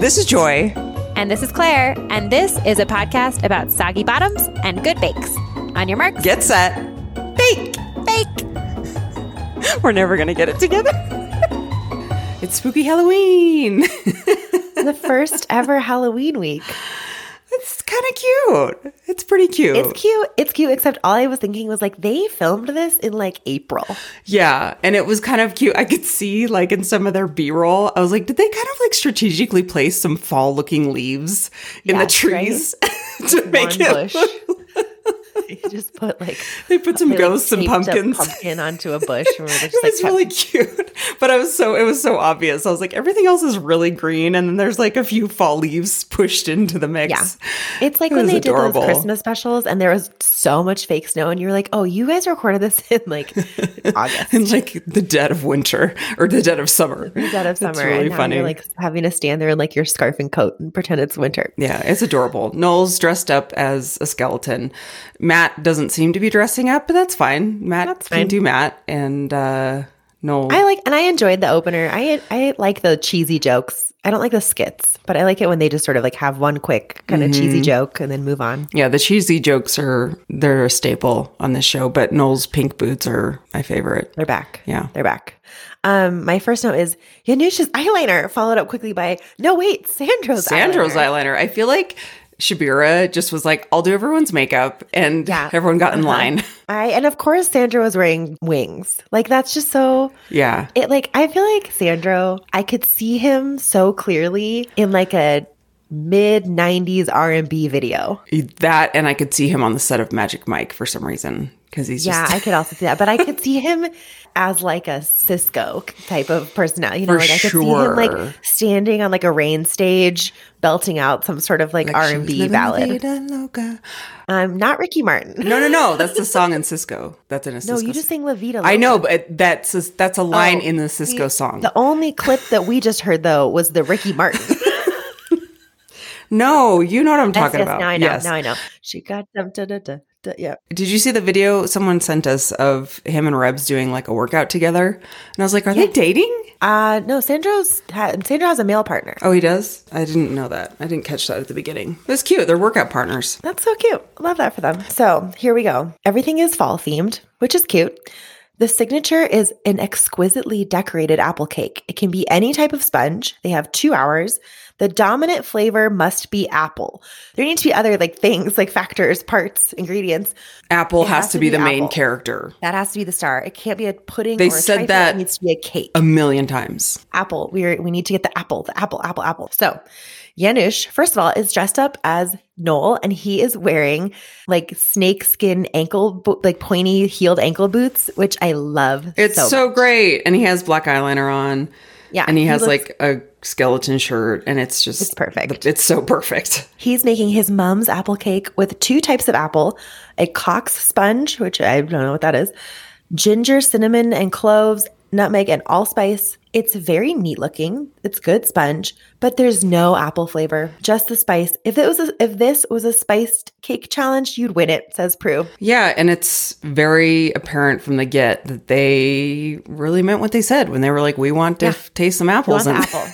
This is Joy. And this is Claire, and this is a podcast about soggy bottoms and good bakes. On your marks, Get set. Bake. bake. We're never going to get it together. it's spooky Halloween. the first ever Halloween week. Kind of cute. It's pretty cute. It's cute. It's cute, except all I was thinking was like they filmed this in like April. Yeah, and it was kind of cute. I could see like in some of their B-roll, I was like, did they kind of like strategically place some fall-looking leaves in the trees to make One it? look- You just put like They put some they, like, ghosts and taped a pumpkins. pumpkin onto a bush. And just, It like, was really cute, but I was so it was so obvious. I was like, everything else is really green, and then there's like a few fall leaves pushed into the mix. Yeah. It's like It when they adorable. did those Christmas specials and there was so much fake snow, and you're like, oh, you guys recorded this in like August. in like the dead of winter or the dead of summer. the dead of summer. It's really and funny. You're like having to stand there in like your scarf and coat and pretend it's winter. Yeah, it's adorable. Noel's dressed up as a skeleton. Matt doesn't seem to be dressing up, but that's fine. Matt That's can fine. do Matt, and uh, Noel. I like and I enjoyed the opener. I I like the cheesy jokes. I don't like the skits, but I like it when they just sort of like have one quick kind of Mm-hmm. cheesy joke and then move on. yeah, the cheesy jokes are they're a staple on this show, but Noel's pink boots are my favorite. They're back. Yeah. They're back. Um, my first note is Janusz's eyeliner, followed up quickly by no wait, Sandro's Sandro's eyeliner. eyeliner. I feel like Syabira just was like, I'll do everyone's makeup, and Yeah. everyone got in Uh-huh. line. I and of course Sandro was wearing wings. Like that's just so yeah. it like I feel like Sandro, I could see him so clearly in like a mid 90s R&B video. That, and I could see him on the set of Magic Mike for some reason because he's Yeah, just I could also see that, but I could see him as like a Sisqó type of personality. You know, For like I could see him sure. like standing on like a rain stage, belting out some sort of like, R and B ballad. I'm um, not Ricky Martin. No, no, no. That's the song in Sisqó. That's in a Sisqó. No, you just sing La Vida. I know, but that's a, that's a line Oh, in the Sisqó song. The only clip that we just heard though was the Ricky Martin. no, you know what I'm Yes, talking yes, about. Now I know. Yes. Now I know. She got them. Da, da, da, yeah. Did you see the video someone sent us of him and Rebs doing like a workout together? And I was like, are they dating? Uh no. Sandro's ha- Sandro has a male partner. Oh, he does? I didn't know that. I didn't catch that at the beginning. It was cute. They're workout partners. That's so cute. Love that for them. So here we go. Everything is fall themed, which is cute. The signature is an exquisitely decorated apple cake. It can be any type of sponge. They have two hours. The dominant flavor must be apple. There need to be other like things, like factors, parts, ingredients. Apple It has, to be, the main character That has to be the star. It can't be a pudding. They said that- it needs to be a cake. a million times. apple. We're we need to get the apple, the apple, apple, apple. So Janusz, first of all, is dressed up as Noel, and he is wearing like snake skin ankle, bo- like pointy heeled ankle boots, which I love. It's so, much. great. And he has black eyeliner on. Yeah, And he has looks- like a skeleton shirt and it's just It's perfect. It's so perfect. He's making his mom's apple cake with two types of apple, a Cox sponge, which I don't know what that is, ginger, cinnamon, and cloves, nutmeg, and allspice. It's very neat looking. It's good sponge, but there's no apple flavor, just the spice. If it was a, if this was a spiced cake challenge, you'd win it, says Prue. Yeah, and it's very apparent from the get that they really meant what they said when they were like, "We want to Yeah. f- taste some apples." And apple?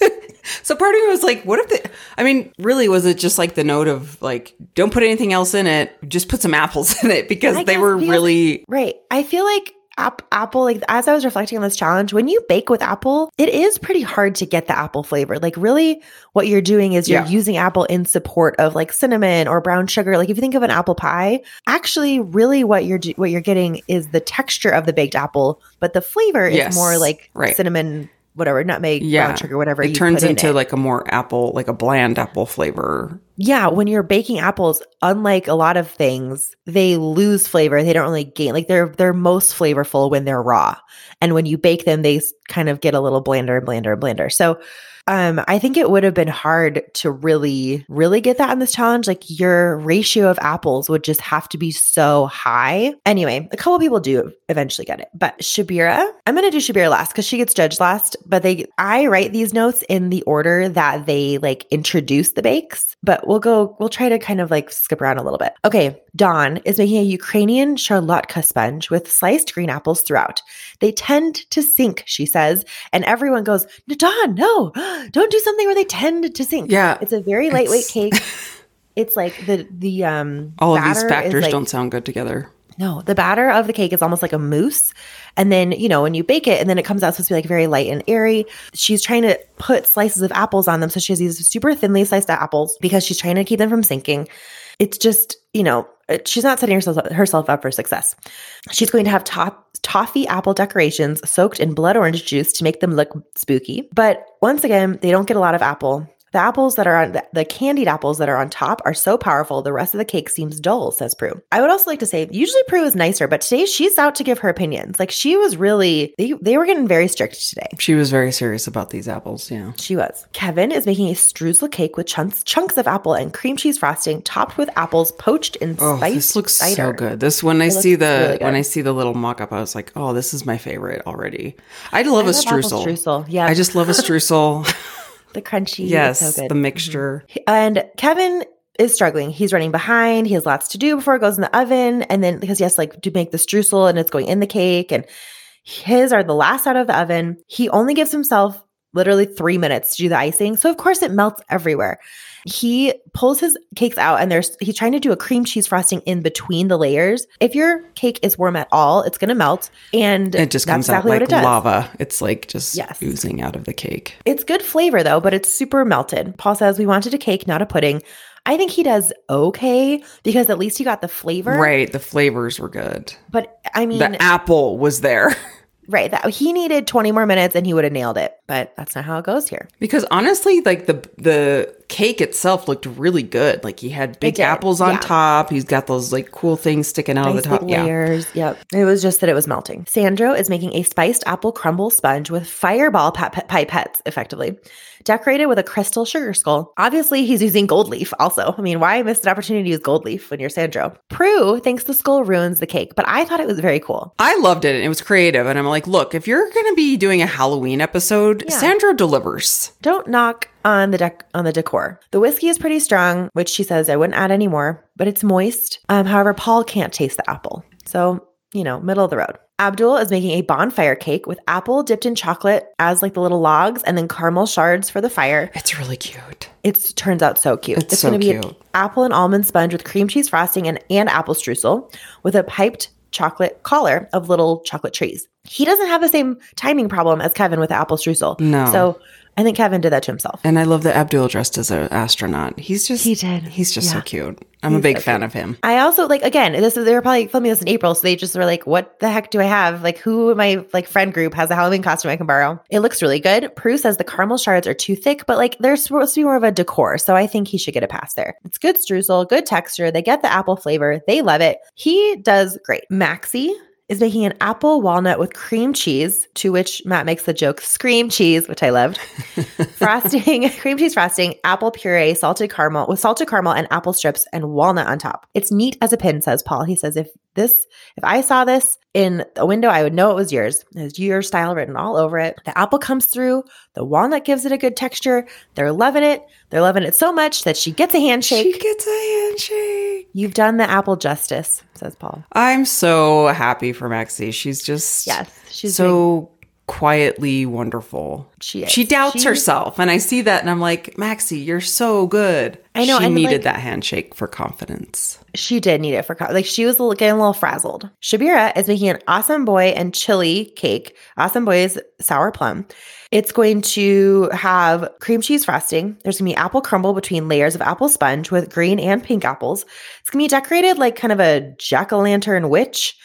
so part of me was like, "What if they?" I mean, really, was it just like the note of like, "Don't put anything else in it, just put some apples in it," because I they were because- really Right. I feel like ap- apple, like as I was reflecting on this challenge, when you bake with apple, it is pretty hard to get the apple flavor. Like, really, what you're doing is you're Yeah. using apple in support of like cinnamon or brown sugar. Like, if you think of an apple pie, actually, really, what you're do- what you're getting is the texture of the baked apple, but the flavor is more like Right. cinnamon, whatever, nutmeg, yeah, brown sugar, whatever. It turns put in into it. like a more apple, like a bland apple flavor. Yeah, when you're baking apples, unlike a lot of things, they lose flavor. They don't really gain like they're they're most flavorful when they're raw. And when you bake them, they kind of get a little blander and blander and blander. So um I think it would have been hard to really really get that in this challenge. Like your ratio of apples would just have to be so high. Anyway, a couple people do eventually get it. But Syabira, I'm to do Syabira last cuz she gets judged last, but they I write these notes in the order that they like introduce the bakes. But we'll go, we'll try to kind of like skip around a little bit. Okay. Dawn is making a Ukrainian charlotka sponge with sliced green apples throughout. They tend to sink, she says. And everyone goes, Dawn, no, don't do something where they tend to sink. Yeah. It's a very lightweight It's- cake. It's like the, the, um, All of these factors like- don't sound good together. no, the batter of the cake is almost like a mousse. And then, you know, when you bake it and then it comes out supposed to be like very light and airy, she's trying to put slices of apples on them. So she has these super thinly sliced apples because she's trying to keep them from sinking. It's just, you know, she's not setting herself, herself up for success. She's going to have top, toffee apple decorations soaked in blood orange juice to make them look spooky. But once again, they don't get a lot of apple. The apples that are on the, the candied apples that are on top are so powerful, the rest of the cake seems dull, says Prue. I would also like to say, usually Prue is nicer, but today she's out to give her opinions. Like she was really, they, they were getting very strict today. She was very serious about these apples. Yeah. She was. Kevin is making a streusel cake with chunks chunks of apple and cream cheese frosting, topped with apples poached in Oh, spiced this looks so good. This when I It see the really when I see the little mock up, I was like, oh, this is my favorite already. I love I a love streusel. streusel. Yeah, I just love a streusel. the crunchy. yes, so good. the mm-hmm. mixture. And Kevin is struggling. He's running behind. He has lots to do before it goes in the oven. And then because he has to like to make the streusel and it's going in the cake. And his are the last out of the oven. He only gives himself literally three minutes to do the icing. So of course it melts everywhere. He pulls his cakes out and there's he's trying to do a cream cheese frosting in between the layers. If your cake is warm at all, it's gonna melt. And It just comes exactly out like it lava. It's like just Yes. oozing out of the cake. It's good flavor though, but it's super melted. Paul says we wanted a cake, not a pudding. I think he does okay because at least he got the flavor. Right. The flavors were good. But I mean, The apple was there. right. That he needed 20 more minutes and he would have nailed it. But that's not how it goes here. Because honestly, like the the cake itself looked really good. Like he had big apples on yeah. top. He's got those like cool things sticking out of the top. big Yeah. layers. Yep. It was just that it was melting. Sandro is making a spiced apple crumble sponge with fireball pi- pi- pipettes, effectively, decorated with a crystal sugar skull. Obviously, he's using gold leaf also. I mean, why miss an opportunity to use gold leaf when you're Sandro? Prue thinks the skull ruins the cake, but I thought it was very cool. I loved it. It was creative. And I'm like, look, if you're going to be doing a Halloween episode, Yeah. Sandro delivers. Don't knock on the dec- on the decor. The whiskey is pretty strong, which she says I wouldn't add any more, but it's moist. Um, however, Paul can't taste the apple, so you know, middle of the road. Abdul is making a bonfire cake with apple dipped in chocolate as like the little logs, and then caramel shards for the fire. It's really cute. It turns out so cute. It's so gonna be an cute. apple and almond sponge with cream cheese frosting and, and apple streusel with a piped chocolate collar of little chocolate trees. He doesn't have the same timing problem as Kevin with the apple streusel. No. So I think Kevin did that to himself. And I love that Abdul dressed as an astronaut. He's just He did. He's just so cute. I'm a big so fan of him. I also like again, this is they were probably filming this in April, so they just were like, "What the heck do I have? Like, who in my like friend group has a Halloween costume I can borrow?" It looks really good. Prue says the caramel shards are too thick, but like they're supposed to be more of a decor, so I think he should get a pass there. It's good streusel, good texture. They get the apple flavor. They love it. He does great. Maxy is making an apple walnut with cream cheese, to which Matt makes the joke "scream cheese," which I loved. frosting, cream cheese frosting, apple puree, salted caramel with salted caramel and apple strips and walnut on top. It's neat as a pin, says Paul. He says, if this, if I saw this in a window, I would know it was yours. It has your style written all over it. The apple comes through. The walnut gives it a good texture. They're loving it. They're loving it so much that she gets a handshake. She gets a handshake. You've done the apple justice, says Paul. I'm so happy for Maxy. She's just Yes, she's so quietly wonderful. She is. She doubts She- herself, and I see that, and I'm like, Maxy, you're so good. I know, She needed like- that handshake for confidence. She did need it for co- like she was getting a little frazzled. Syabira is making an asam boi and chili cake. Asam boi's sour plum. It's going to have cream cheese frosting. There's gonna be apple crumble between layers of apple sponge with green and pink apples. It's gonna be decorated like kind of a jack o' lantern witch.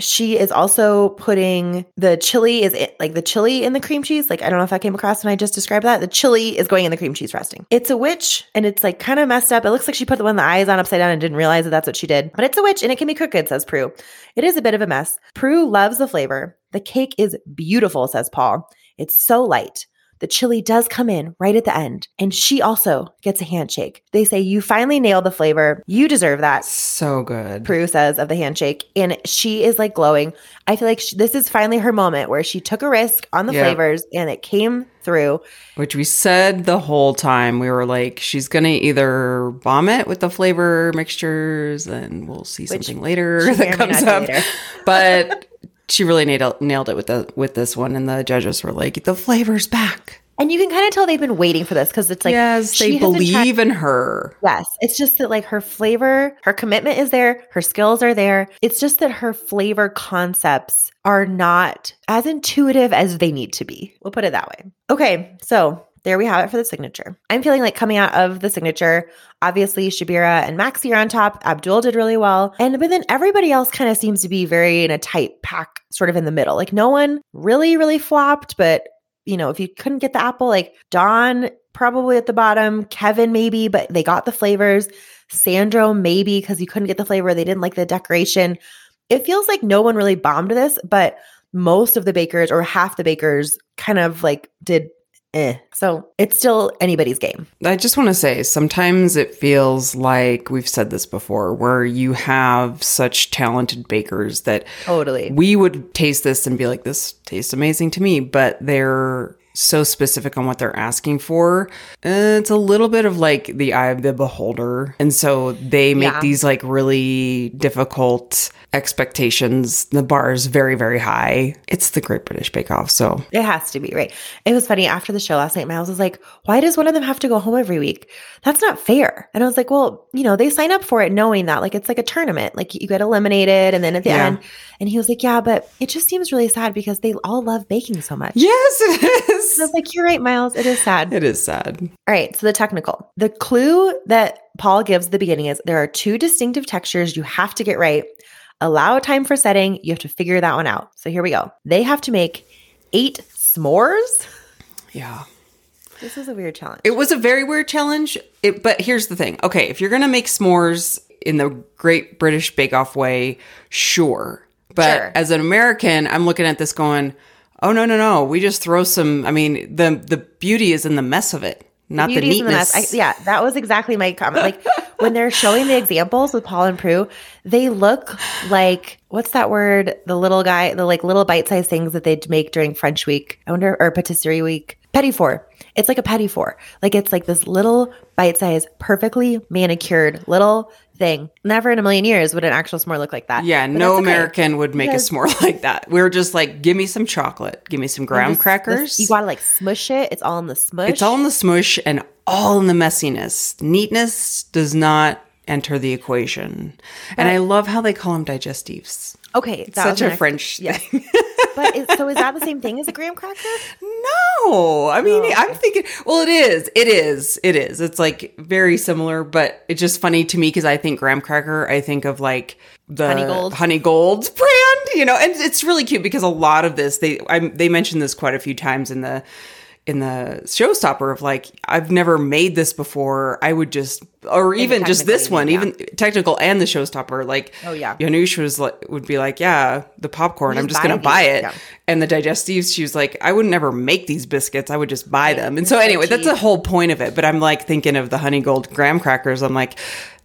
She is also putting the chili is it, like the chili in the cream cheese. Like I don't know if I came across when I just described that. The chili is going in the cream cheese frosting. It's a witch and it's like kind of messed up. It looks like she put the one the eyes on upside down and didn't realize that that's what she did. But it's a witch and it can be crooked, says Prue. It is a bit of a mess. Prue loves the flavor. The cake is beautiful, says Paul. It's so light. The chili does come in right at the end, and she also gets a handshake. They say, You finally nailed the flavor. You deserve that. So good. Prue says of the handshake, and she is like glowing. I feel like she, this is finally her moment where she took a risk on the Yeah. flavors and it came through. Which we said the whole time. We were like, she's going to either bomb it with the flavor mixtures and we'll see something later that comes up. later. but she really nailed, nailed it with the with this one. And the judges were like, the flavor's back. And you can kind of tell they've been waiting for this because it's like yes, they believe in her. Yes. It's just that like her flavor, her commitment is there, her skills are there. It's just that her flavor concepts are not as intuitive as they need to be. We'll put it that way. Okay. So there we have it for the signature. I'm feeling like coming out of the signature, obviously Syabira and Maxy are on top. Abdul did really well. And but then everybody else kind of seems to be very in a tight pack, sort of in the middle. Like no one really, really flopped, but you know, if you couldn't get the apple, like Dawn probably at the bottom, Kevin maybe, but they got the flavors. Sandro maybe because you couldn't get the flavor, they didn't like the decoration. It feels like no one really bombed this, but most of the bakers or half the bakers kind of like did eh. So it's still anybody's game. I just want to say sometimes it feels like we've said this before where you have such talented bakers that Totally. we would taste this and be like, this tastes amazing to me, but they're so specific on what they're asking for. Uh, it's a little bit of like the eye of the beholder. And so they make Yeah. these like really difficult expectations. The bar is very, very high. It's the Great British Bake Off. So It has to be, right? It was funny after the show last night. Miles was like, Why does one of them have to go home every week? That's not fair. And I was like, Well, you know, they sign up for it knowing that like it's like a tournament, like you get eliminated and then at the Yeah. end. And he was like, Yeah, but it just seems really sad because they all love baking so much. yes, it is. And I was like, You're right, Miles. It is sad. It is sad. All right, so the technical. The clue that Paul gives at the beginning is there are two distinctive textures you have to get right. Allow time for setting. You have to figure that one out. So here we go. They have to make eight s'mores. Yeah. This is a weird challenge. It was a very weird challenge. It, but here's the thing. Okay, if you're gonna make s'mores in the Great British Bake Off way, sure. But Sure. as an American, I'm looking at this going, "Oh no, no, no! We just throw some. I mean, the the beauty is in the mess of it, not the, in neatness." the. I, yeah, that was exactly my comment. Like when they're showing the examples with Paul and Prue, they look like what's that word? The little guy, the like little bite-sized things that they'd make during French week. I wonder, or patisserie week. Petit four. It's like a petit four. Like it's like this little bite-sized, perfectly manicured little thing. Never in a million years would an actual s'more look like that. yeah, But no okay. American would make Because- a s'more like that. We are just like, give me some chocolate, give me some graham Just- crackers. this- you gotta like smush it. It's all in the smush. It's all in the smush and all in the messiness. Neatness does not enter the equation. And I love how they call them digestives. Okay. was Such a French Yeah. thing. But is, so is that the same thing as a graham cracker? No, I mean, Oh, okay. I'm thinking, well, it is. It is. It is. It's like very similar, but it's just funny to me because I think graham cracker, I think of like the Honey Gold. Honey Gold brand, you know, and it's really cute because a lot of this, they, I, they mentioned this quite a few times in the, in the showstopper of like I've never made this before. I would just, or even just this one, yeah. even technical and the showstopper. Like, Oh, yeah. Janusz was like, would be like, yeah, the popcorn. I'm just gonna these, buy it. yeah. And the digestives, she was like, I would never make these biscuits. I would just buy them. And so so anyway, that's the whole point of it. But I'm like thinking of the honey gold graham crackers. I'm like,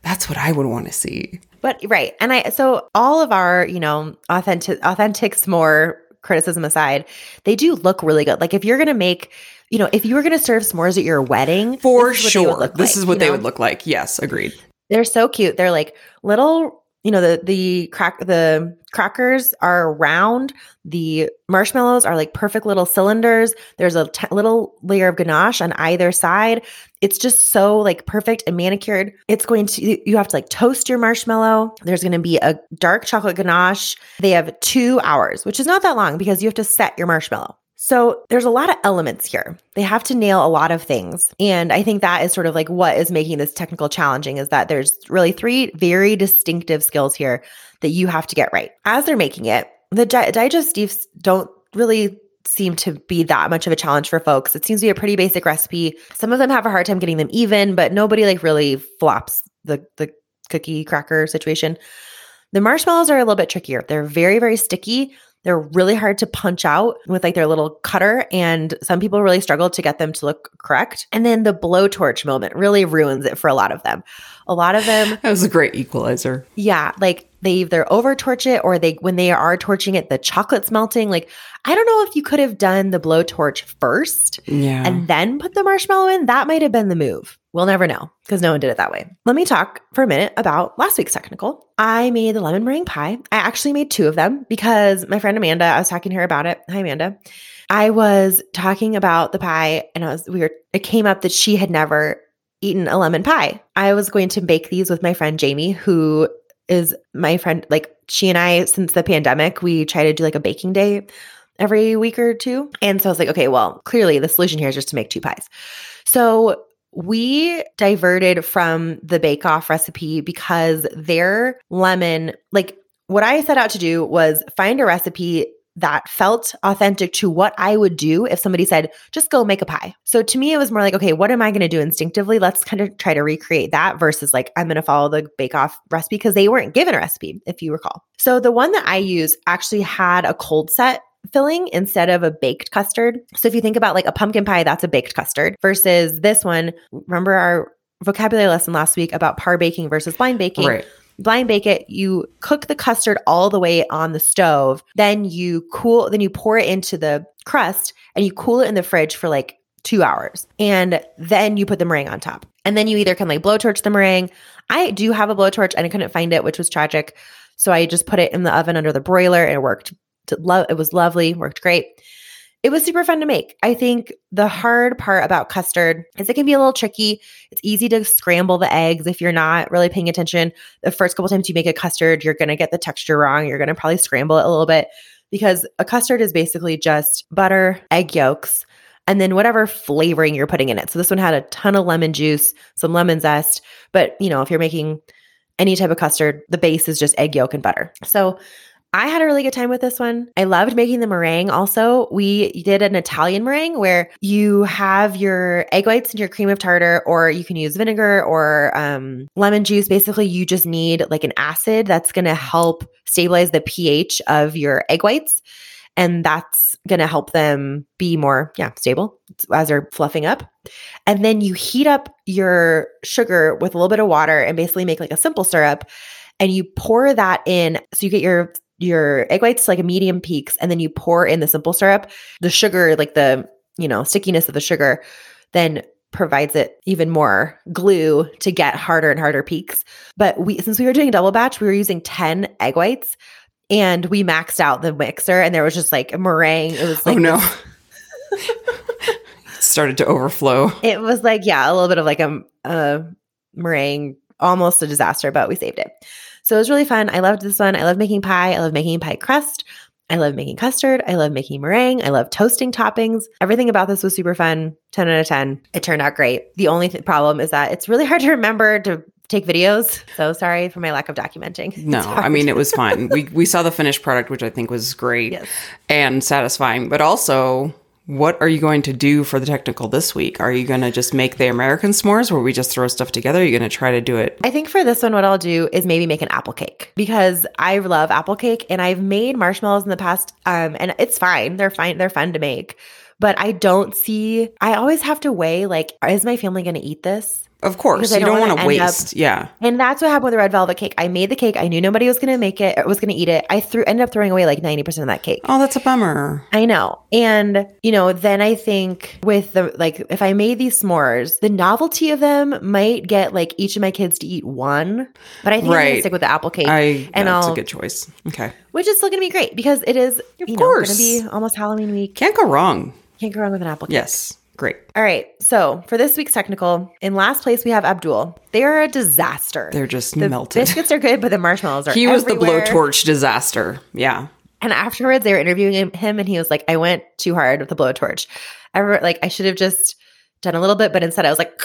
that's what I would want to see. But right. And I so all of our, you know, authentic authentic s'more criticism aside, they do look really good. Like if you're gonna make, you know, if you were gonna serve s'mores at your wedding, For this is what they would sure. This like, is what they know? would look like. Yes, agreed. They're so cute. They're like little, you know, the the crack the crackers are round. The marshmallows are like perfect little cylinders. There's a t- little layer of ganache on either side. It's just so like perfect and manicured. It's going to you have to like toast your marshmallow. There's going to be a dark chocolate ganache. They have 2 hours, which is not that long because you have to set your marshmallow. So there's a lot of elements here. They have to nail a lot of things. And I think that is sort of like what is making this technical challenging is that there's really three very distinctive skills here that you have to get right. As they're making it, the di- digestives don't really seem to be that much of a challenge for folks. It seems to be a pretty basic recipe. Some of them have a hard time getting them even, but nobody like really flops the the cookie cracker situation. The marshmallows are a little bit trickier. They're very, very sticky. They're really hard to punch out with like their little cutter, and some people really struggle to get them to look correct. And then the blowtorch moment really ruins it for a lot of them. A lot of them, That was a great equalizer. yeah, like they either over torch it or they when they are torching it, the chocolate's melting. Like I don't know if you could have done the blowtorch first Yeah. and then put the marshmallow in. That might have been the move. We'll never know because no one did it that way. Let me talk for a minute about last week's technical. I made the lemon meringue pie. I actually made two of them because my friend Amanda, I was talking to her about it. Hi, Amanda. I was talking about the pie and I was, we were, it came up that she had never eaten a lemon pie. I was going to bake these with my friend Jamie, who is my friend. Like she and I, since the pandemic, we try to do like a baking day every week or two. And so I was like, okay, well, clearly the solution here is just to make two pies. So we diverted from the bake off recipe because their lemon, like what I set out to do was find a recipe that felt authentic to what I would do if somebody said, just go make a pie. So to me, it was more like, okay, what am I going to do instinctively? Let's kind of try to recreate that versus like, I'm going to follow the bake off recipe because they weren't given a recipe, if you recall. So the one that I use actually had a cold set filling instead of a baked custard. So if you think about like a pumpkin pie, that's a baked custard versus this one. Remember our vocabulary lesson last week about par baking versus blind baking. right. Blind bake it, you cook the custard all the way on the stove, then you cool, then you pour it into the crust and you cool it in the fridge for like two hours. And then you put the meringue on top. And then you either can like blowtorch the meringue. I do have a blowtorch and I couldn't find it, which was tragic. So I just put it in the oven under the broiler and it worked. It was lovely, worked great. It was super fun to make. I think the hard part about custard is it can be a little tricky. It's easy to scramble the eggs if you're not really paying attention. The first couple times you make a custard, you're going to get the texture wrong. You're going to probably scramble it a little bit because a custard is basically just butter, egg yolks, and then whatever flavoring you're putting in it. So this one had a ton of lemon juice, some lemon zest, but you know, if you're making any type of custard, the base is just egg yolk and butter. So I had a really good time with this one. I loved making the meringue. Also, we did an Italian meringue where you have your egg whites and your cream of tartar, or you can use vinegar or um, lemon juice. Basically, you just need like an acid that's going to help stabilize the pH of your egg whites. And that's going to help them be more, yeah, stable as they're fluffing up. And then you heat up your sugar with a little bit of water and basically make like a simple syrup. And you pour that in. So you get your your egg whites to like a medium peaks and then you pour in the simple syrup the sugar like the you know stickiness of the sugar then provides it even more glue to get harder and harder peaks but we since we were doing a double batch we were using 10 egg whites and we maxed out the mixer and there was just like a meringue it was oh, like oh no. Started to overflow. it was like yeah a little bit of like a, a meringue almost a disaster but we saved it so it was really fun. I loved this one. I love making pie. I love making pie crust. I love making custard. I love making meringue. I love toasting toppings. Everything about this was super fun. 10 out of 10 it turned out great. The only th- problem is that it's really hard to remember to take videos. So sorry for my lack of documenting. No, I mean it was fun. we we saw the finished product, which I think was great Yes. and satisfying. But also, what are you going to do for the technical this week? Are you going to just make the American s'mores, where we just throw stuff together? Are you going to try to do it? I think for this one, what I'll do is maybe make an apple cake because I love apple cake and I've made marshmallows in the past. Um, and it's fine. They're fine. They're fun to make. But I don't see, I always have to weigh like, is my family going to eat this? Of course, Because I you don't don't want to end up- waste. yeah, And that's what happened with the red velvet cake. I made the cake. I knew nobody was going to make it or was going to eat it. I threw, ended up throwing away like 90% of that cake. Oh, that's a bummer. I know. And, you know, then I think with the, like, if I made these s'mores, the novelty of them might get like each of my kids to eat one. But I think I'm gonna stick with the apple cake. I and that's I'll, a good choice. Okay, which is still going to be great because it is, you know, going to be almost Halloween week. can't go wrong. Can't go wrong with an apple cake. Yes, great. All right. So for this week's technical, in last place, we have Abdul. They are a disaster. They're just the melted. biscuits are good, but the marshmallows are He was the blowtorch disaster. Yeah. And afterwards, they were interviewing him, him, and he was like, "I went too hard with the blowtorch. I re- like I should have just done a little bit, but instead I was like."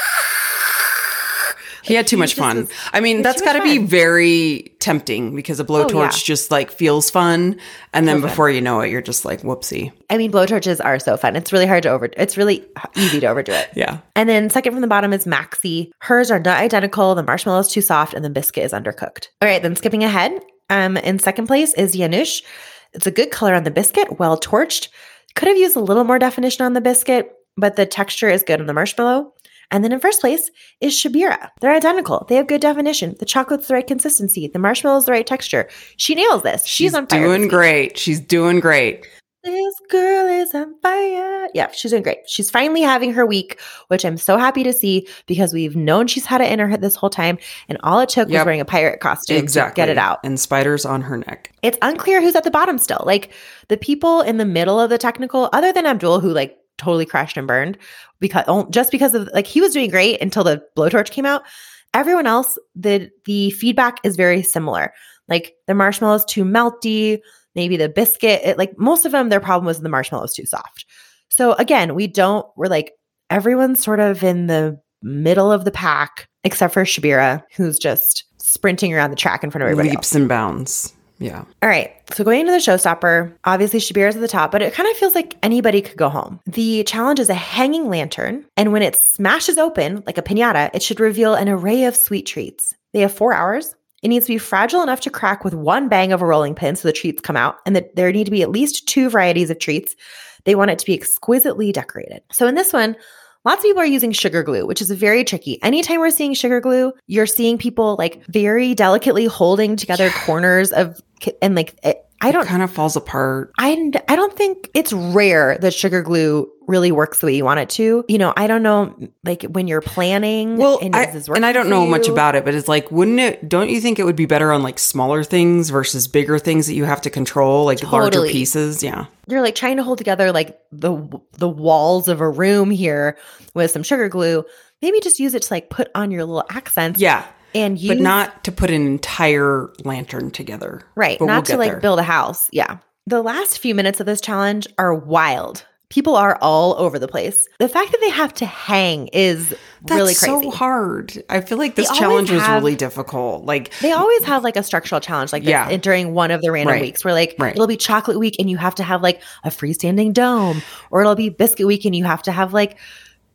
He had too much fun. was- I mean, that's got to be very tempting because a blowtorch Oh, yeah. just like feels fun, and then Feels fun. before you know it, you're just like, whoopsie. I mean, blowtorches are so fun. It's really hard to over. It's really easy to overdo it. Yeah. And then second from the bottom is Maxy. Hers are not identical. The marshmallow is too soft, and the biscuit is undercooked. All right, then skipping ahead. Um, in second place is Janusz. It's a good color on the biscuit, well torched. Could have used a little more definition on the biscuit, but the texture is good on the marshmallow. And then in first place is Syabira. They're identical. They have good definition. The chocolate's the right consistency. The marshmallow's the right texture. She nails this. She's, on fire. doing great. She's doing great. This girl is on fire. Yeah, she's doing great. She's finally having her week, which I'm so happy to see because we've known she's had it in her head this whole time, and all it took was wearing a pirate costume Exactly. to get it out. And spiders on her neck. It's unclear who's at the bottom still. Like the people in the middle of the technical, other than Abdul, who like totally crashed and burned because oh, just because of like he was doing great until the blowtorch came out. Everyone else, the the feedback is very similar. Like the marshmallows too melty, maybe the biscuit. It, like most of them, their problem was the marshmallows too soft. So again, we don't. We're like everyone's sort of in the middle of the pack, except for Syabira, who's just sprinting around the track in front of everybody. else. Leaps and bounds. Yeah. All right. So going into the showstopper, obviously Syabira's at the top, but it kind of feels like anybody could go home. The challenge is a hanging lantern, and when it smashes open like a pinata, it should reveal an array of sweet treats. They have four hours. It needs to be fragile enough to crack with one bang of a rolling pin so the treats come out, and that there need to be at least two varieties of treats. They want it to be exquisitely decorated. So in this one, Lots of people are using sugar glue, which is very tricky. Anytime we're seeing sugar glue, you're seeing people like very delicately holding together corners of and like I don't Kind of falls apart. I I don't think it's rare that sugar glue really works the way you want it to. You know, I don't know like when you're planning Well, and, I, and I don't know much about it, but it's like, wouldn't it? Don't you think it would be better on like smaller things versus bigger things that you have to control, like larger pieces? Yeah. you're like trying to hold together like the the walls of a room here with some sugar glue. Maybe just use it to like put on your little accents. Yeah. And use But not to put an entire lantern together. Right. But not we'll to like there. build a house. Yeah. The last few minutes of this challenge are wild. People are all over the place. The fact that they have to hang is That's really crazy. so hard. I feel like this always challenge was have- really difficult. Like, They always have like a structural challenge like Yeah. during one of the random Right. weeks where like Right. it'll be chocolate week and you have to have like a freestanding dome or it'll be biscuit week and you have to have like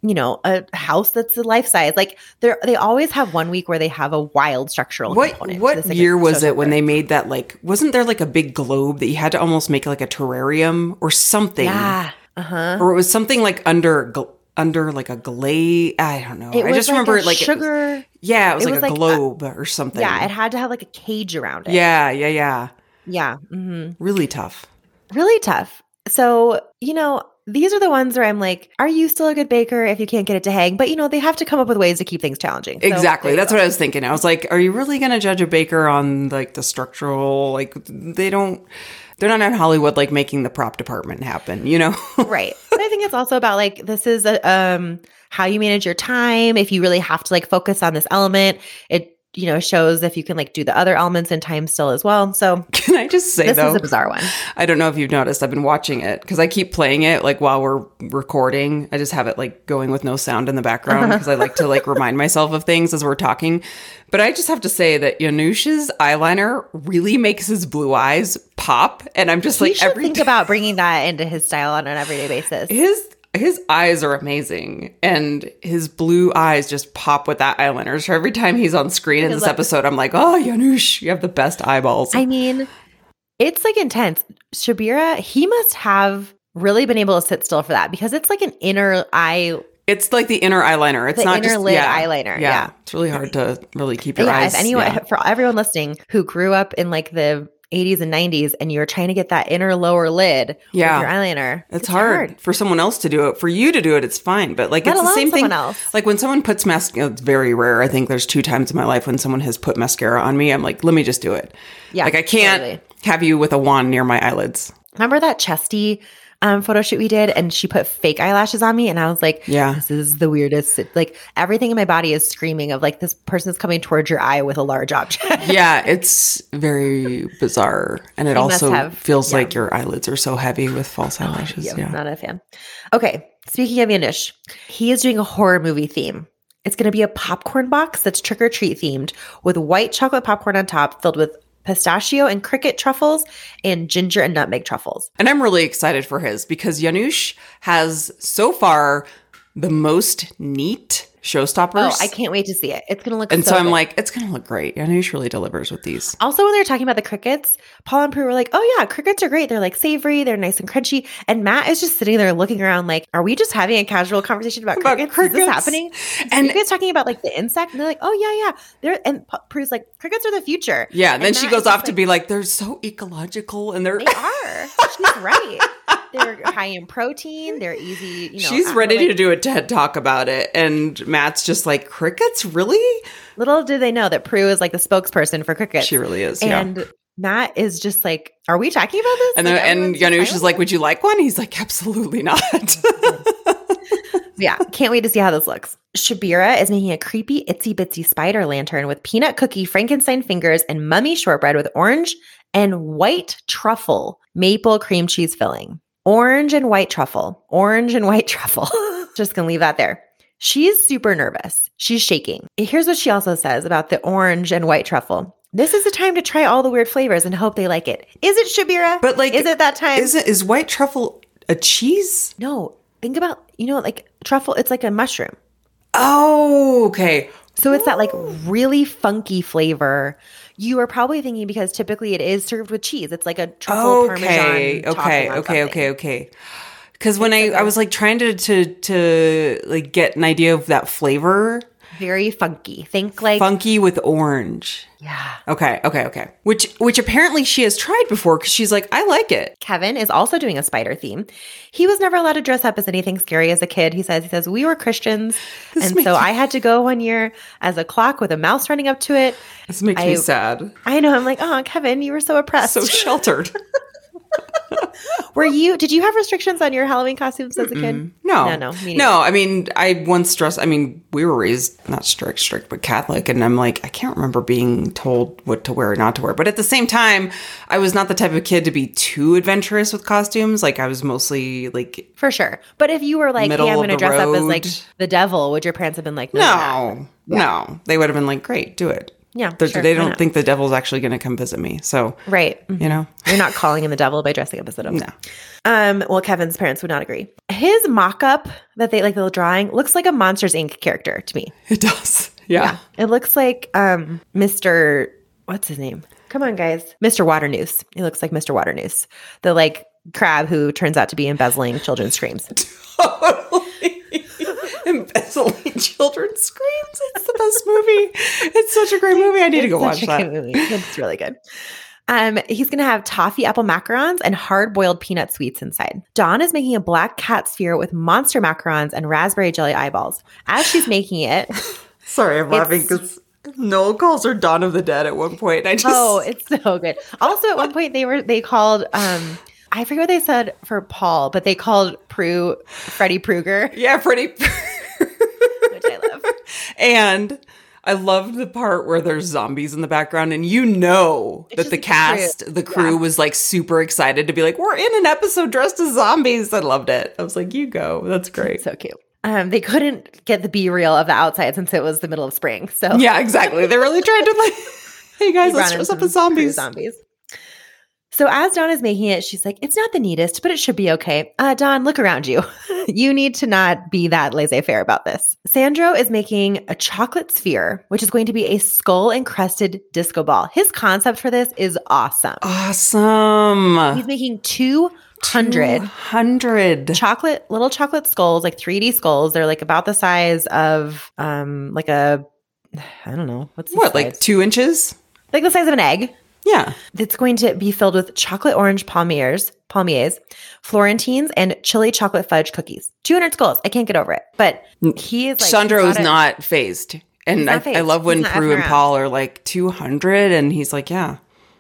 you know a house that's a life size like they they always have one week where they have a wild structural what component what year was it when they made that? Like, wasn't there like a big globe that you had to almost make like a terrarium or something? yeah uh-huh Or it was something like under under like a glaze. I don't know. it I just like remember a it like sugar yeah, it was it like was a like a- globe or something. yeah it had to have like a cage around it yeah, yeah, yeah. yeah hmm Really tough. really tough. So, you know, these are the ones where I'm like, are you still a good baker if you can't get it to hang? But, you know, they have to come up with ways to keep things challenging. So, exactly. That's go. what I was thinking. I was like, are you really going to judge a baker on like the structural? Like, they don't. They're not in Hollywood like making the prop department happen. You know. right. But I think it's also about like, this is a, um, how you manage your time. If you really have to like focus on this element, it, you know, shows if you can like do the other elements in time still as well. So Can I just say this though? is a bizarre one. I don't know if you've noticed. I've been watching it because I keep playing it like while we're recording. I just have it like going with no sound in the background uh-huh. because I like to like remind myself of things as we're talking. But I just have to say that Janusz's eyeliner really makes his blue eyes pop, and I'm just He like every think about bringing that into his style on an everyday basis. his his eyes are amazing and his blue eyes just pop with that eyeliner so every time he's on screen in this episode i'm like oh Janusz you have the best eyeballs I mean, it's like intense. Syabira, he must have really been able to sit still for that because it's like an inner eye. it's like the inner eyeliner it's The not inner just lid yeah, eyeliner, yeah. it's really hard to really keep your Yeah, eyes if anyone, yeah. for everyone listening who grew up in like the 80s and 90s and you're trying to get that inner lower lid Yeah. with your eyeliner, It's, hard. for someone else to do it. For you to do it, it's fine. But like Let it's the same thing. else. Like when someone puts mascara, it's very rare. I think there's two times in my life when someone has put mascara on me. I'm like, let me just do it. Yeah, like I can't totally. have you with a wand near my eyelids. Remember that chesty um, photo shoot we did and she put fake eyelashes on me and I was like, Yeah. this is the weirdest. Like everything in my body is screaming of like this person's coming towards your eye with a large object. yeah, it's very bizarre, and it also have- feels yeah. like your eyelids are so heavy with false eyelashes. Yeah, yeah. not a fan. Okay, speaking of Janusz, he is doing a horror movie theme. It's going to be a popcorn box that's trick or treat themed with white chocolate popcorn on top filled with pistachio and cricket truffles and ginger and nutmeg truffles. And I'm really excited for his because Janusz has so far the most neat showstoppers. Oh, I can't wait to see it. It's gonna look. And so, I'm good. like, it's gonna look great. Janusz really delivers with these. Also, when they were talking about the crickets, Paul and Prue were like, "Oh yeah, crickets are great. They're like savory. They're nice and crunchy." And Matt is just sitting there looking around, like, "Are we just having a casual conversation about, About crickets? Is crickets. this happening?" And you guys talking about like the insect, and they're like, "Oh yeah, yeah." They're and Prue's like, "Crickets are the future." yeah, And then she goes off just to be like, they're so ecological and they're They are. She's right. They're high in protein. They're easy. You know, She's uh, ready like, to do a TED talk about it. And Matt's just like, crickets? Really? Little do they know that Prue is like the spokesperson for crickets. She really is. yeah. and Matt is just like, "Are we talking about this?" And Like, then and everyone's just Janusz is like, "Would you like one?" He's like, "Absolutely not." yeah, can't wait to see how this looks. Syabira is making a creepy itsy bitsy spider lantern with peanut cookie Frankenstein fingers and mummy shortbread with orange and white truffle maple cream cheese filling. Orange and white truffle. Orange and white truffle. Just gonna leave that there. She's super nervous. She's shaking. Here's what she also says about the orange and white truffle. This is the time to try all the weird flavors and hope they like it. Is it Syabira? But, like, is it that time? is it is white truffle a cheese? no, think about you know like truffle. It's like a mushroom. Oh, okay. So it's that like really funky flavor. You are probably thinking because typically it is served with cheese. It's like a truffle Okay, parmesan. okay, on okay, okay, okay. Because when I I was like trying to to to like get an idea of that flavor, Very funky. Think like funky with orange. yeah. Okay, okay, okay. Which which apparently she has tried before because she's like, I like it. Kevin is also doing a spider theme. He was never allowed to dress up as anything scary as a kid. He says he says we were Christians, This and so me- I had to go one year as a clock with a mouse running up to it. This makes I- me sad. I know. I'm like, oh, Kevin, you were so oppressed. So sheltered. were you? Did you have restrictions on your Halloween costumes as a kid? No, no, no, me no. I mean, I once dressed. I mean, we were raised not strict, strict, but Catholic, and I'm like, I can't remember being told what to wear or not to wear. But at the same time, I was not the type of kid to be too adventurous with costumes. Like, I was mostly like, For sure. But if you were like, hey, I'm going to dress up as like the devil, would your parents have been like, no? no, no, they would have been like, great, do it. Yeah, They're- sure, they don't think the devil's actually going to come visit me. So, Right. Mhm. you know, You're not calling in the devil by dressing up as the devil. no. Um, well, Kevin's parents would not agree. His mock up that they like the little drawing looks like a Monsters Inc. character to me. It does. Yeah. It looks like um Mr. What's his name? Come on, guys. Mr. Waternoose. He looks like Mr. Waternoose. The like crab who turns out to be embezzling children's screams. totally embezzling children's screams. It's the best movie. It's such a great movie. I need to go watch that. movie. It's really good. Um, he's gonna have toffee apple macarons and hard boiled peanut sweets inside. Dawn is making a black cat sphere with monster macarons and raspberry jelly eyeballs. As she's making it, Sorry, I'm laughing because Noel calls her Dawn of the Dead at one point. I just oh, it's so good. Also, at one point they were they called um I forget what they said for Paul, but they called Prue Freddie Pruger, yeah, pretty. which I love. And I loved the part where there's zombies in the background, and you know that the cast, crew. the crew Yeah. was like super excited to be like, we're in an episode dressed as zombies. I loved it. I was like, you go. That's great. So cute. Um, they couldn't get the B reel of the outside since it was the middle of spring. So Yeah, exactly. They really tried to like, hey guys, let's dress up as zombies. zombies. So as Dawn is making it, she's like, "It's not the neatest, but it should be okay." Uh, Dawn, look around you. you need to not be that laissez-faire about this. Sandro is making a chocolate sphere, which is going to be a skull encrusted disco ball. His concept for this is awesome. Awesome. He's making two hundred 100. chocolate little chocolate skulls, like 3D skulls. They're like about the size of um like a I don't know what's the What, like two inches? like the size of an egg. Yeah. It's going to be filled with chocolate orange palmiers, palmiers, Florentines, and chili chocolate fudge cookies. 200 skulls. I can't get over it. But he is like Sandro is not phased. And not I, I love when Prue and around. Paul are like 200 and he's like, yeah,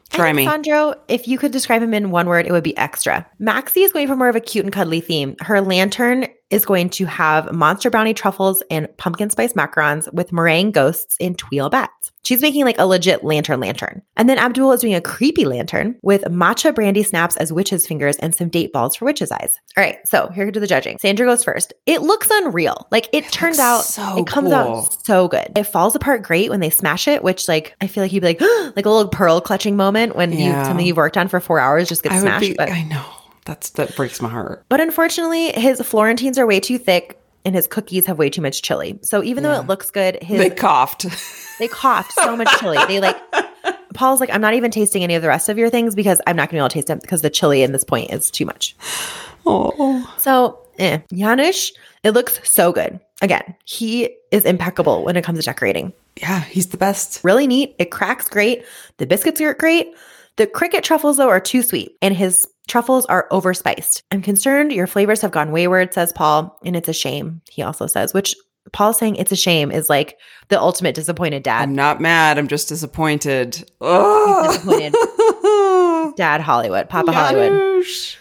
try me. Sandro, if you could describe him in one word, it would be extra. Maxy is going for more of a cute and cuddly theme. Her lantern is going to have monster brownie truffles and pumpkin spice macarons with meringue ghosts and tuile bats. She's making like a legit lantern lantern. And then Abdul is doing a creepy lantern with matcha brandy snaps as witches' fingers and some date balls for witches' eyes. All right, so here to the judging. Sandro goes first. It looks unreal. Like it, turns out, so it comes cool. out so good. It falls apart great when they smash it, which like I feel like you'd be like like a little pearl clutching moment when you something you've worked on for four hours just gets I smashed. be, but, I know. That's, that breaks my heart. but unfortunately, his Florentines are way too thick and his cookies have way too much chili. So even though it looks good, his They coughed. they coughed so much chili. They like Paul's like, I'm not even tasting any of the rest of your things because I'm not gonna be able to taste them because the chili in this point is too much. oh. So eh. Janusz, it looks so good. Again, he is impeccable when it comes to decorating. Yeah, he's the best. Really neat. It cracks great. The biscuits are great. The cricket truffles, though, are too sweet, and his truffles are overspiced. I'm concerned your flavors have gone wayward, says Paul, and it's a shame, he also says, which Paul saying it's a shame is like the ultimate disappointed dad. I'm not mad. I'm just disappointed. Oh. disappointed. Dad Hollywood, Papa Hollywood.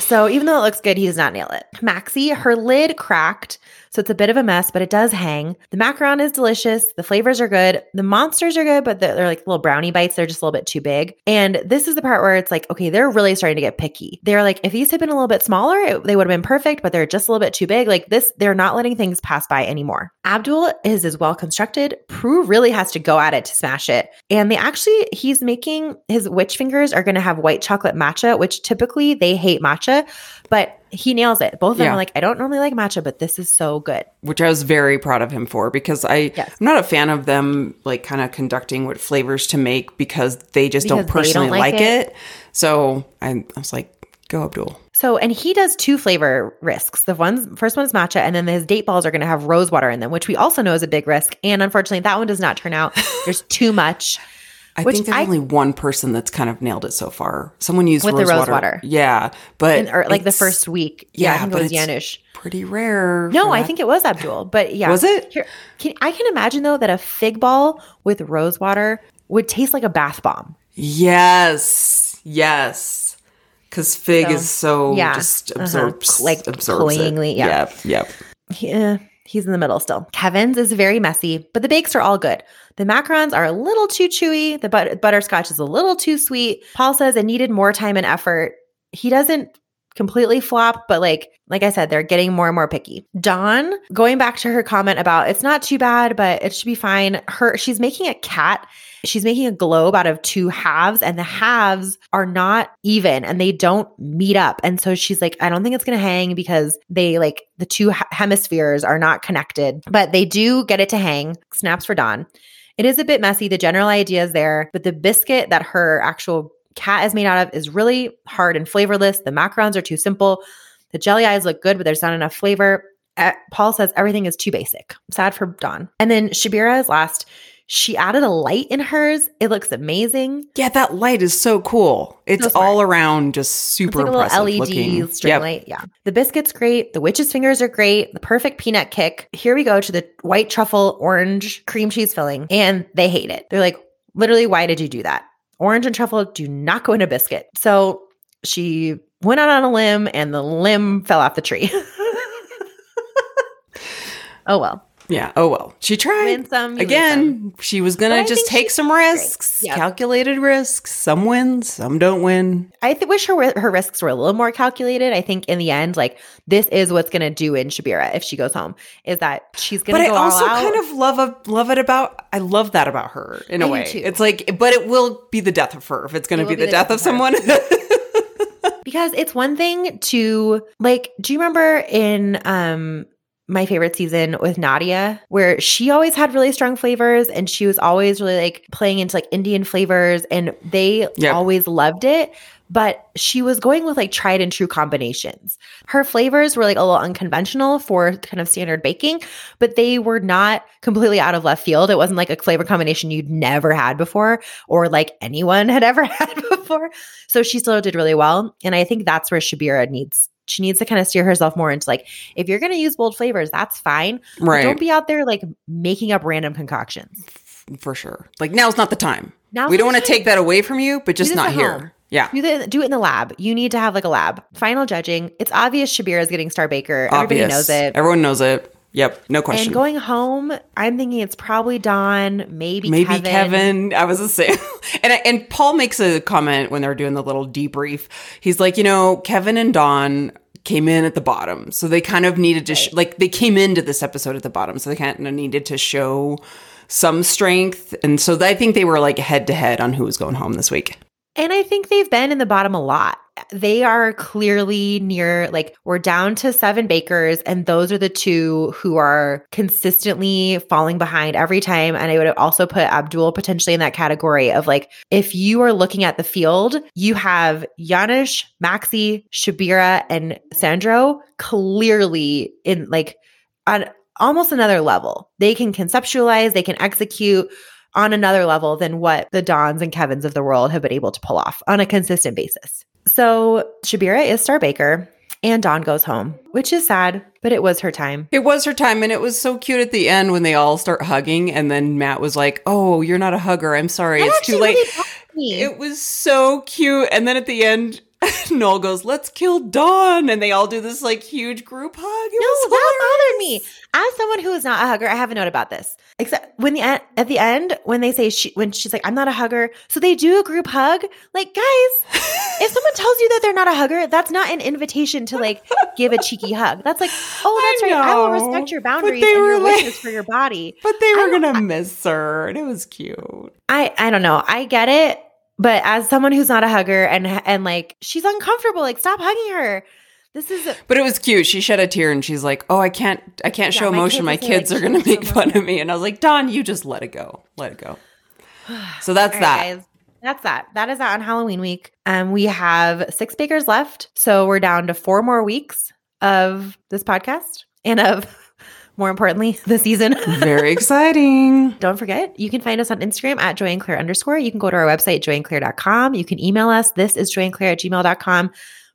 So even though it looks good, he does not nail it. Maxy, her lid cracked, so it's a bit of a mess, but it does hang. The macaron is delicious. The flavors are good. The monsters are good, but they're, they're like little brownie bites. They're just a little bit too big. And this is the part where it's like, okay, they're really starting to get picky. They're like, if these had been a little bit smaller, it- they would have been perfect, but they're just a little bit too big. Like this, they're not letting things pass by anymore. Abdul is as well constructed. Prue really has to go at it to smash it. And they actually, he's making his witch fingers are going to have white chocolate matcha, which typically they hate matcha, but he nails it. Both of them Yeah. are like, I don't normally like matcha, but this is so good. Which I was very proud of him for because I Yes. I'm not a fan of them like kind of conducting what flavors to make because they just don't Because don't personally like like, it. it. So I, I was like, go Abdul. So, and he does two flavor risks. The one's first one is matcha, and then his date balls are going to have rose water in them, which we also know is a big risk. And unfortunately, that one does not turn out. There's too much. I Which think there's I- only one person that's kind of nailed it so far. Someone used With the rose, rose water. water. Yeah, but In, or like the first week. Yeah, I yeah, think it was it's- pretty rare. No, I think it was Abdul, but yeah. Was it? Here, can, I can imagine though that a fig ball with rose water would taste like a bath bomb. Yes, yes. Because fig So, is so yeah, just uh-huh. absorbs, Like absorbs cloyingly, it. yeah. Yep, yep. Eh, he's in the middle still. Kevin's is very messy, but the bakes are all good. The macarons are a little too chewy. The but- butterscotch is a little too sweet. Paul says it needed more time and effort. He doesn't completely flop, but like like I said, they're getting more and more picky. Dawn, going back to her comment about it's not too bad, but it should be fine. Her she's making a cat. She's making a globe out of two halves, and the halves are not even and they don't meet up. And so she's like, I don't think it's going to hang because they like the two hemispheres are not connected, but they do get it to hang. Snaps for Dawn. It is a bit messy. The general idea is there, but the biscuit that her actual cat is made out of is really hard and flavorless. The macarons are too simple. The jelly eyes look good, but there's not enough flavor. Uh, Paul says everything is too basic. Sad for Dawn. And then Syabira is last. She added a light in hers. It looks amazing. Yeah, that light is so cool. It's So all around just It's super like a impressive LED looking. string Yep. light. Yeah. The biscuit's great. The witch's fingers are great. The perfect peanut kick. Here we go to the white truffle orange cream cheese filling, and they hate it. They're like, literally, why did you do that? Orange and truffle do not go in a biscuit. So she went out on a limb, and the limb fell off the tree. oh well. Yeah. Oh well. She tried. Win some, you lose some. Again, she was gonna just take some risks, Yeah. calculated risks. Some win, some don't win. I th- wish her her risks were a little more calculated. I think in the end, like this is what's going to do in Syabira if she goes home, is that she's gonna. But to I also all out. kind of love a, love it about. I love that about her in a I do way. too. It's like, but it will be the death of her if it's going It to be the, death, of her. someone. because it's one thing to like do you remember in um my favorite season with Nadiya where she always had really strong flavors and she was always really like playing into like Indian flavors and they Yep. always loved it but she was going with like tried and true combinations. Her flavors were like a little unconventional for kind of standard baking, but they were not completely out of left field. It wasn't like a flavor combination you'd never had before or like anyone had ever had before. So she still did really well. And I think that's where Syabira needs she needs to kind of steer herself more into like if you're going to use bold flavors, that's fine. Right. don't be out there like making up random concoctions. for sure. Like now's not the time. Now's we don't want to take that away from you, but just not here. home. Yeah. Do, the, do it in the lab. You need to have like a lab. Final judging. It's obvious Syabira is getting Star Baker. Everybody Obvious. knows it. Everyone knows it. Yep. No question. And going home, I'm thinking it's probably Dawn, maybe, Maybe Kevin. Kevin. I was the same. and I, and Paul makes a comment when they're doing the little debrief. He's like, you know, Kevin and Dawn came in at the bottom, so they kind of needed to sh- like they came into this episode at the bottom, so they kind of needed to show some strength, and so I think they were like head to head on who was going home this week. And I think they've been in the bottom a lot. They are clearly near like we're down to seven bakers and those are the two who are consistently falling behind every time and i would also put abdul potentially in that category of like if you are looking at the field you have Janusz, Maxy Syabira and sandro clearly in like on almost another level they can conceptualize they can execute on another level than what the Dawns and Kevins of the world have been able to pull off on a consistent basis. So Syabira is Star Baker and Dawn goes home, which is sad, but it was her time. It was her time, and it was so cute at the end when they all start hugging, and then Matt was like, "Oh, you're not a hugger. I'm sorry, That it's too late." really. It was so cute, and then at the end, Noel goes, "Let's kill Dawn," and they all do this like huge group hug. It no, that bothered me. As someone who is not a hugger, I have a note about this. Except when the at the end when they say she when she's like I'm not a hugger, so they do a group hug. Like guys, if someone tells you that they're not a hugger, that's not an invitation to like give a cheeky hug. That's like, oh, that's I right. I will respect your boundaries and your like- wishes for your body. But they were gonna miss her, and it was cute. I I don't know. I get it, but as someone who's not a hugger and and like she's uncomfortable, like stop hugging her. This is a, But it was cute. She shed a tear and she's like, "Oh, I can't, I can't Yeah, show my emotion. My kids like, are gonna "Show make fun of me." And I was like, "Dawn, you just let it go, let it go." So that's right, that. guys. That's that. That is that on Halloween week. Um, we have six bakers left, so we're down to four more weeks of this podcast and of, more importantly, the season. Very exciting. Don't forget, you can find us on Instagram at Joy and joyandclaire underscore. You can go to our website, joyandclaire.com. You can email us. This is joyandclaire at gmail.com.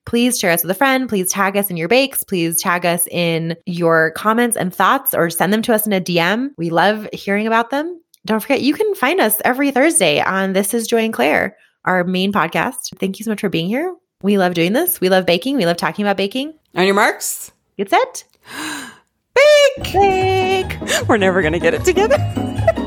Please share us with a friend. Please tag us in your bakes. Please tag us in your comments and thoughts or send them to us in a DM. We love hearing about them. Don't forget, you can find us every Thursday on This is Joy and Claire, our main podcast. Thank you so much for being here. We love doing this. We love baking. We love talking about baking. On your marks, Get set. bake. We're never gonna get it together.